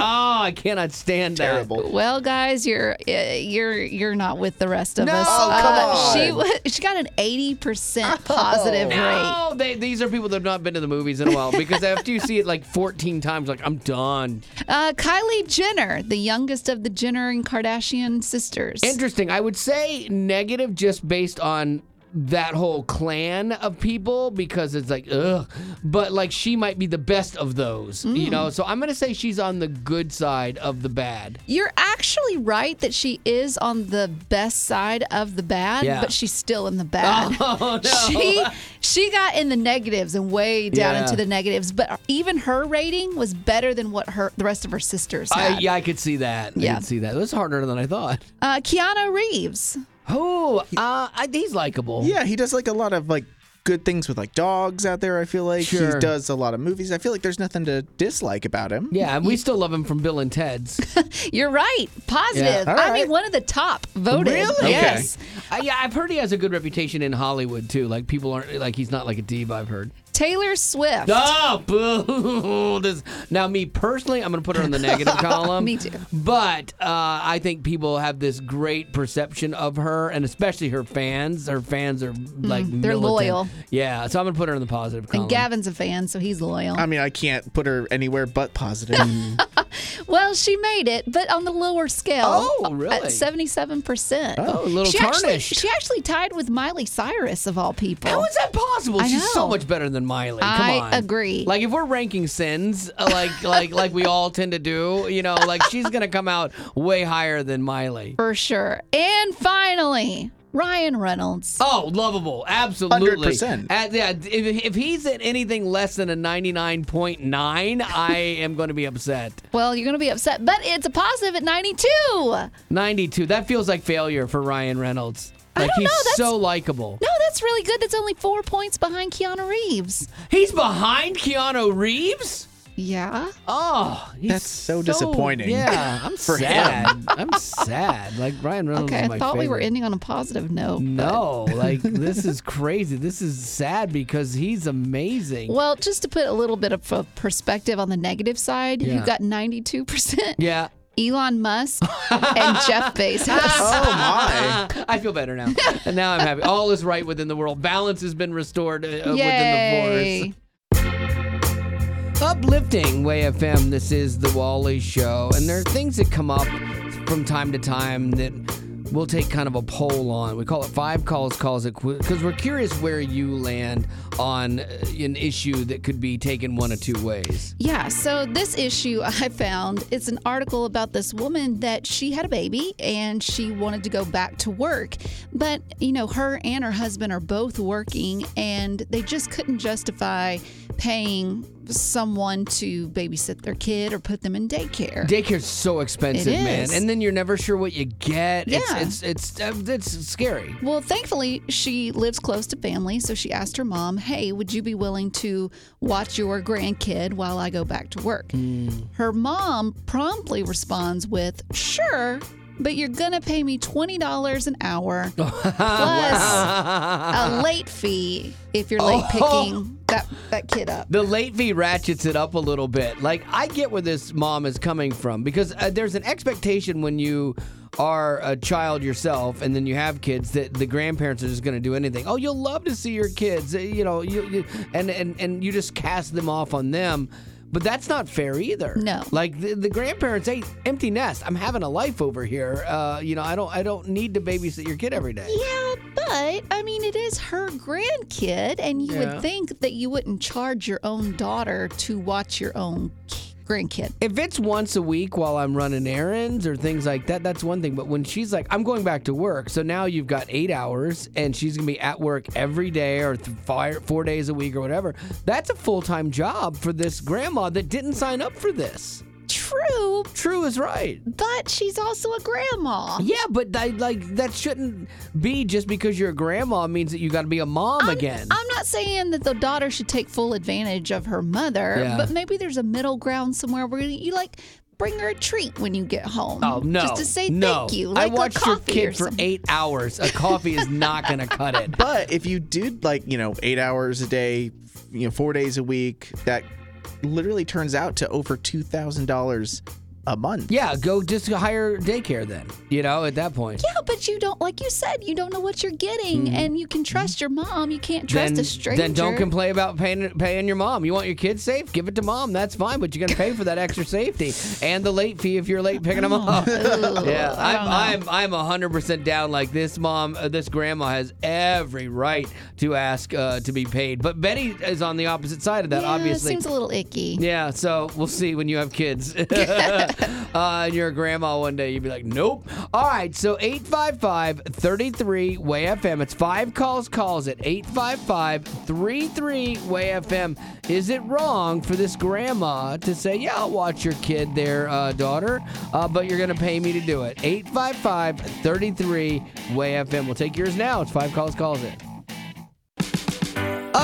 I cannot stand that. Terrible. Well, guys, you're uh, you're you're not with the rest of No, us. come Uh, She on. wa- she got an eighty percent positive rate. No, they, these are people that have not been to the movies in a while because after you see it like 14 times, like I'm done. Uh, Kylie Jenner, the youngest of the Jenner and Kardashian sisters. Interesting. I would say negative just based on that whole clan of people because it's like ugh but like she might be the best of those you Mm. know so i'm gonna say she's on the good side of the bad You're actually right that she is on the best side of the bad, Yeah. but she's still in the bad. Oh, no. She she got in the negatives and way down Yeah. into the negatives, but even her rating was better than what her the rest of her sisters I, had. yeah i could see that i Yeah. could see that it was harder than i thought Uh, Keanu Reeves. Oh uh I, he's likable Yeah, he does like a lot of like good things with like dogs out there. I feel like Sure. he does a lot of movies. I feel like there's nothing to dislike about him. yeah and we still love him from bill and ted's You're right. Positive. Yeah. All I mean, one of the top voted. Really? Yes. Uh, yeah, I've heard he has a good reputation in Hollywood too. Like people aren't like he's not like a diva. I've heard. Taylor Swift. Oh, boo! This, now, me personally, I'm going to put her in the negative column. Me too. But uh, I think people have this great perception of her, and especially her fans. Her fans are like Mm, they're militant. loyal. Yeah, so I'm going to put her in the positive column. And Gavin's a fan, so he's loyal. I mean, I can't put her anywhere but positive. well, she made it, but on the lower scale. Oh, really? At 77%. Oh, a little she Actually, she actually tied with Miley Cyrus, of all people. How is that possible? I She's so know. much better than Miley. Come I on. agree. Like if we're ranking sins, uh, like like like we all tend to do, you know, like she's gonna come out way higher than Miley. For sure. And finally, Ryan Reynolds. Oh, lovable, absolutely. 100%. At, yeah, if, if he's at anything less than a ninety nine point nine, I am going to be upset. Well, you're going to be upset, but it's a positive at 92. Ninety two. That feels like failure for Ryan Reynolds. I Like don't he's know, that's- so likable. No, that's really good. That's only four points behind Keanu Reeves. He's behind Keanu Reeves. Yeah. Oh, he's That's so disappointing Yeah, I'm for sad. I'm sad. Like Ryan Reynolds. Okay, is I my thought we were ending on a positive note. but- No, like this is crazy. This is sad because he's amazing. Well, just to put a little bit of perspective on the negative side, Yeah. you've got 92%. Yeah. Elon Musk and Jeff Bezos. Oh my! I feel better now. And now I'm happy. All is right within the world. Balance has been restored uh, uh, within the force. Uplifting Way FM. This is the Wally Show, and there are things that come up from time to time that we'll take kind of a poll on. We call it five calls, calls it because we're curious where you land on uh, an issue that could be taken one of two ways. Yeah, so this issue I found it's an article about this woman that she had a baby and she wanted to go back to work. But, you know, her and her husband are both working and they just couldn't justify paying someone to babysit their kid or put them in daycare. Daycare's so expensive, It man, is. and then you're never sure what you get. Yeah. It's it's it's, uh, it's scary. Well, thankfully, she lives close to family, so she asked her mom, Hey, would you be willing to watch your grandkid while I go back to work? Her mom promptly responds with, Sure, but you're going to pay me $20 an hour plus a late fee if you're late Oh. picking that, that kid up. The late fee ratchets it up a little bit. Like I get where this mom is coming from because uh, there's an expectation when you are a child yourself and then you have kids that the grandparents are just going to do anything. Oh, you'll love to see your kids, uh, you know, you, you, and and and you just cast them off on them. But that's not fair either. No. Like the, the grandparents, hey, empty nest. I'm having a life over here. Uh, you know, I don't I don't need to babysit your kid every day. Yeah, but I mean, it is her grandkid, and you Yeah. would think that you wouldn't charge your own daughter to watch your own ki- grandkid. If it's once a week while I'm running errands or things like that, that's one thing. But when she's like, I'm going back to work, so now you've got eight hours and she's gonna be at work every day or th- four days a week or whatever, that's a full time job for this grandma that didn't sign up for this. True, True is right. but she's also a grandma. Yeah, but I, like that shouldn't be just because you're a grandma means that you got to be a mom again. I'm not saying that the daughter should take full advantage of her mother, Yeah. but maybe there's a middle ground somewhere where you like bring her a treat when you get home. Oh no! Just to say no. thank you. I Like a watched your coffee kid for eight hours. A coffee is not going to cut it. But if you did like, you know, eight hours a day, you know, four days a week, that literally turns out to over two thousand dollars a month. Yeah, go just hire daycare then. You know, at that point. Yeah, but you don't, like you said, you don't know what you're getting, and you can trust your mom. You can't trust Mm-hmm. then, a stranger. then don't complain about paying paying your mom. You want your kids safe? Give it to mom. That's fine, but you're gonna pay for that extra safety and the late fee if you're late picking them up. Yeah, I'm I'm I'm hundred percent down. Like this mom, uh, this grandma has every right to ask uh, to be paid, but Betty is on the opposite side of that. yeah, obviously, seems a little icky. Yeah, so we'll see when you have kids. uh, and you're a grandma one day, you'd be like, nope. All right, so 855 33 Way FM. It's five calls, calls it 855 33 Way FM. Is it wrong for this grandma to say, yeah, I'll watch your kid there, uh, daughter, uh, but you're going to pay me to do it? 855 33 Way FM. We'll take yours now. It's five calls, calls it.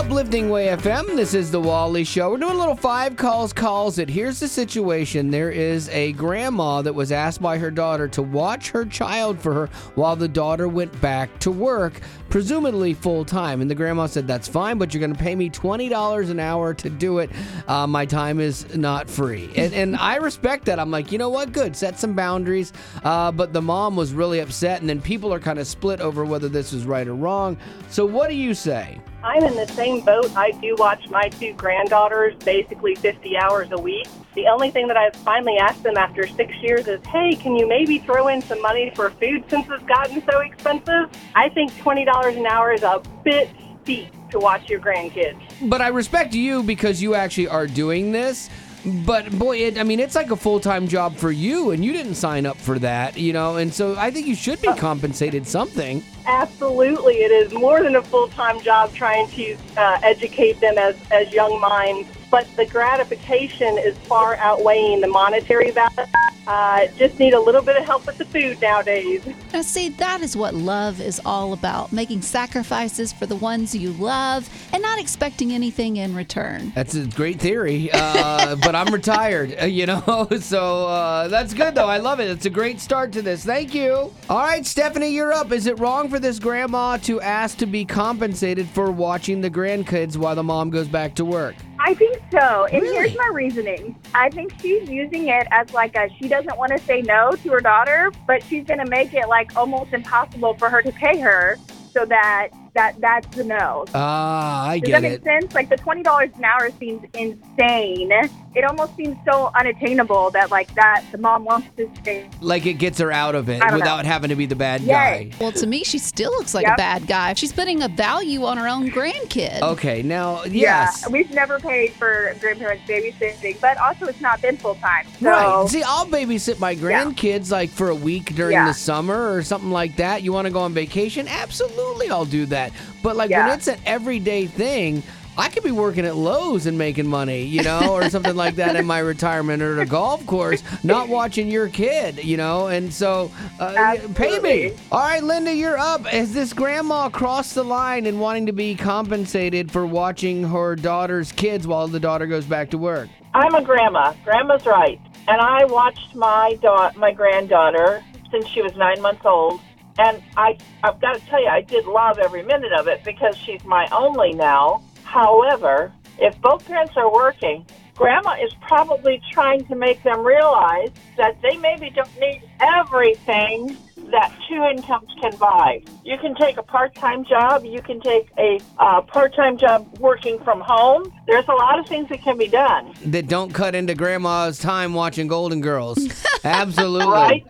Uplifting Way FM. This is the Wally Show. We're doing a little five calls, calls it. Here's the situation. There is a grandma that was asked by her daughter to watch her child for her while the daughter went back to work, presumably full time. And the grandma said, That's fine, but you're going to pay me $20 an hour to do it. Uh, my time is not free. And, and I respect that. I'm like, you know what? Good. Set some boundaries. Uh, but the mom was really upset, and then people are kind of split over whether this is right or wrong. So, what do you say? I'm in the same boat. I do watch my two granddaughters basically 50 hours a week. The only thing that I've finally asked them after six years is, hey, can you maybe throw in some money for food since it's gotten so expensive? I think $20 an hour is a bit steep to watch your grandkids. But I respect you because you actually are doing this. But boy, it, I mean, it's like a full time job for you, and you didn't sign up for that, you know. And so I think you should be compensated something. Absolutely. It is more than a full time job trying to uh, educate them as, as young minds. But the gratification is far outweighing the monetary value. Uh, just need a little bit of help with the food nowadays. Now, see, that is what love is all about making sacrifices for the ones you love and not expecting anything in return. That's a great theory, uh, but I'm retired, uh, you know. So uh, that's good, though. I love it. It's a great start to this. Thank you. All right, Stephanie, you're up. Is it wrong for this grandma to ask to be compensated for watching the grandkids while the mom goes back to work? I think so. And here's my reasoning. I think she's using it as like a she doesn't want to say no to her daughter, but she's going to make it like almost impossible for her to pay her so that that that's the no. Ah, I Does get that make sense? Like the twenty dollars an hour seems insane. It almost seems so unattainable that like that the mom wants to stay. Like it gets her out of it I don't know. without having to be the bad Yes. guy. Well, to me, she still looks like Yep. a bad guy. She's putting a value on her own grandkid. Okay, now, yes. Yeah, we've never paid for grandparents babysitting, but also it's not been full time. So Right. See, I'll babysit my grandkids like for a week during Yeah. the summer or something like that. You want to go on vacation? Absolutely, I'll do that. But like when it's an everyday thing, I could be working at Lowe's and making money, you know, or something like that in my retirement or at a golf course, not watching your kid, you know. And so, uh, pay me. All right, Linda, you're up. Has this grandma crossed the line in wanting to be compensated for watching her daughter's kids while the daughter goes back to work? I'm a grandma. Grandma's right. And I watched my da- my granddaughter since she was nine months old. And I, I've got to tell you, I did love every minute of it because she's my only now. However, if both parents are working, Grandma is probably trying to make them realize that they maybe don't need everything that two incomes can buy. You can take a part-time job. You can take a uh, part-time job working from home. There's a lot of things that can be done. That don't cut into grandma's time watching Golden Girls. Absolutely. Right.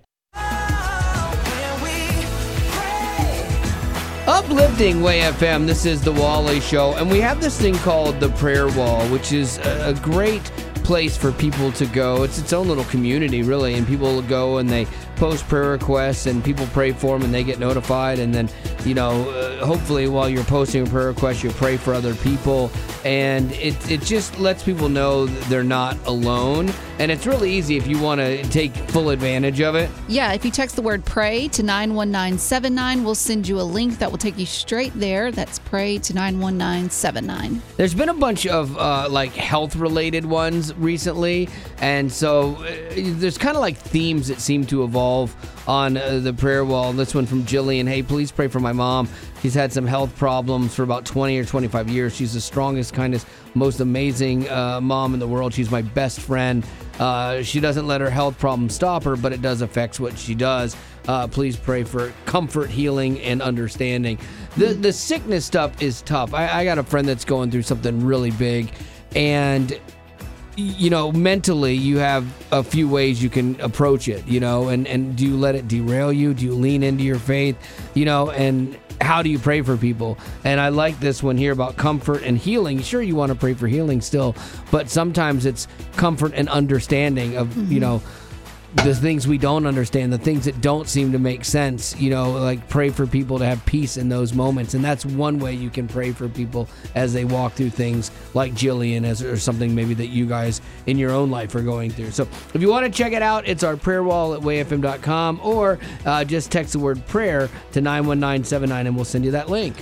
Uplifting Way FM. This is the Wally Show, and we have this thing called the Prayer Wall, which is a, a great place for people to go. It's its own little community, really, and people go and they post prayer requests, and people pray for them, and they get notified. And then, you know, uh, hopefully, while you're posting a prayer request, you pray for other people, and it it just lets people know that they're not alone. And it's really easy if you want to take full advantage of it. Yeah, if you text the word pray to 91979, we'll send you a link that will take you straight there. That's pray to 91979. There's been a bunch of uh, like health related ones recently, and so uh, there's kind of like themes that seem to evolve on uh, the prayer wall. This one from Jillian Hey, please pray for my mom. She's had some health problems for about 20 or 25 years. She's the strongest, kindest, most amazing uh, mom in the world. She's my best friend. Uh, she doesn't let her health problems stop her, but it does affect what she does. Uh, please pray for comfort, healing, and understanding. The the sickness stuff is tough. I, I got a friend that's going through something really big, and you know mentally you have a few ways you can approach it you know and and do you let it derail you? Do you lean into your faith? You know and how do you pray for people? And i like this one here about comfort and healing. Sure you want to pray for healing still but sometimes it's comfort and understanding of you mm-hmm. know the things we don't understand, the things that don't seem to make sense, you know, like pray for people to have peace in those moments. And that's one way you can pray for people as they walk through things like Jillian as or something maybe that you guys in your own life are going through. So if you want to check it out, it's our prayer wall at wayfm.com or uh, just text the word prayer to 91979 and we'll send you that link.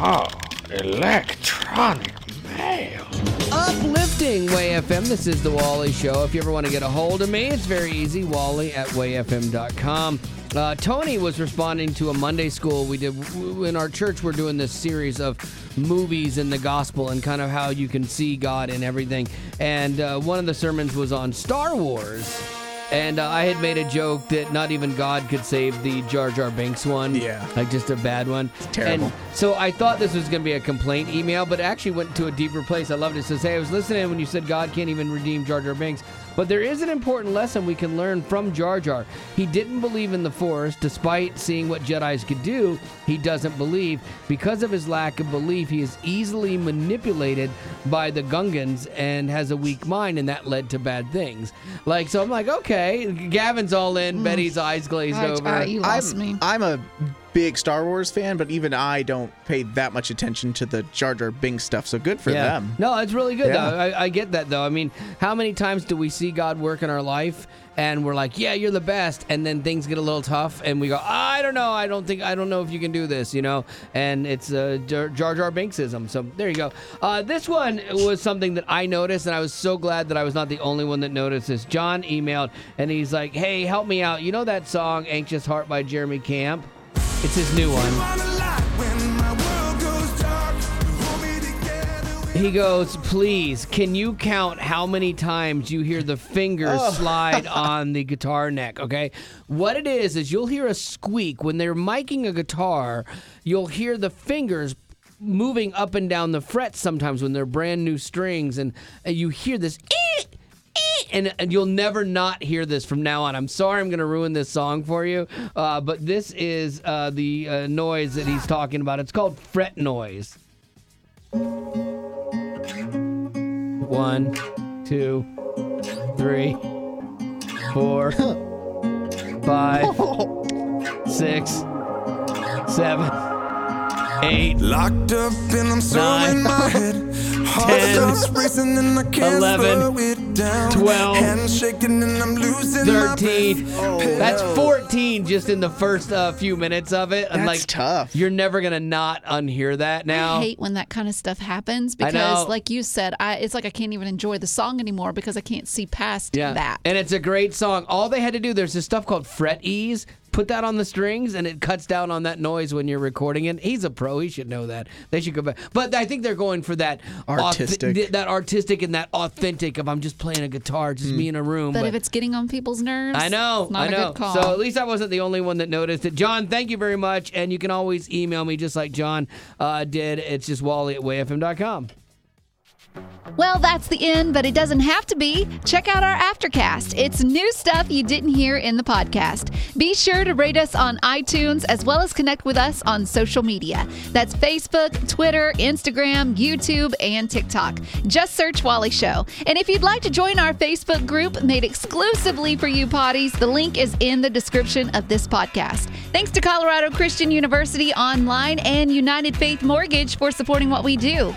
Oh, electronic mail. Uplifting Way FM. This is the Wally Show. If you ever want to get a hold of me, it's very easy. Wally at wayfm.com. Uh, Tony was responding to a Monday school we did in our church. We're doing this series of movies in the gospel and kind of how you can see God in everything. And uh, one of the sermons was on Star Wars. And uh, I had made a joke that not even God could save the Jar Jar Binks one. Yeah. Like just a bad one. It's terrible. And so I thought this was going to be a complaint email, but it actually went to a deeper place. I loved it. It says, Hey, I was listening when you said God can't even redeem Jar Jar Binks. But there is an important lesson we can learn from Jar Jar. He didn't believe in the Force, despite seeing what Jedi's could do. He doesn't believe. Because of his lack of belief, he is easily manipulated by the Gungans and has a weak mind, and that led to bad things. Like, so I'm like, okay, Gavin's all in. Mm. Betty's eyes glazed I- over. I- you lost I'm, me. I'm a big Star Wars fan, but even I don't pay that much attention to the Jar Jar Binks stuff. So good for yeah. them. No, it's really good Yeah. though. I, I get that though. I mean, how many times do we see God work in our life and we're like, "Yeah, you're the best," and then things get a little tough, and we go, "I don't know. I don't think. I don't know if you can do this." You know, and it's uh, Jar Jar Jar Binksism. So there you go. Uh, this one was something that I noticed, and I was so glad that I was not the only one that noticed this. John emailed, and he's like, "Hey, help me out. You know that song "Anxious Heart" by Jeremy Camp? It's his new one." He goes, please, can you count how many times you hear the fingers Oh. slide on the guitar neck? Okay. What it is, is you'll hear a squeak. When they're miking a guitar, you'll hear the fingers moving up and down the frets sometimes when they're brand new strings, and, you hear this. "Eh, eh," And, and you'll never not hear this from now on. I'm sorry I'm going to ruin this song for you, uh, but this is uh, the uh, noise that he's talking about. It's called fret noise. One, two, three, four, five, six, seven, eight, Locked up and I'm so Nine. in my head. Heart Ten. starts racing and I can't Eleven. slow it down. Twelve. Hands shaking and I'm losing my 13. That's 14 just in the first uh, few minutes of it. And That's like, tough. You're never going to not unhear that now. I hate when that kind of stuff happens because, know. like you said, I it's like I can't even enjoy the song anymore because I can't see past Yeah. that. And it's a great song. All they had to do, there's this stuff called fret ease. Put that on the strings, and it cuts down on that noise when you're recording it. He's a pro. He should know that. They should go back. But I think they're going for that auth- Artistic. that artistic and that authentic. Of I'm just playing a guitar, just me in a room. But, if it's getting on people's nerves, I know, it's not I a know. good call. So at least I wasn't the only one that noticed it. John, thank you very much. And you can always email me just like John uh, did. It's just Wally at wayfm.com. Well, that's the end, but it doesn't have to be. Check out our Aftercast. It's new stuff you didn't hear in the podcast. Be sure to rate us on iTunes as well as connect with us on social media. That's Facebook, Twitter, Instagram, YouTube, and TikTok. Just search Wally Show. And if you'd like to join our Facebook group made exclusively for you potties, the link is in the description of this podcast. Thanks to Colorado Christian University Online and United Faith Mortgage for supporting what we do.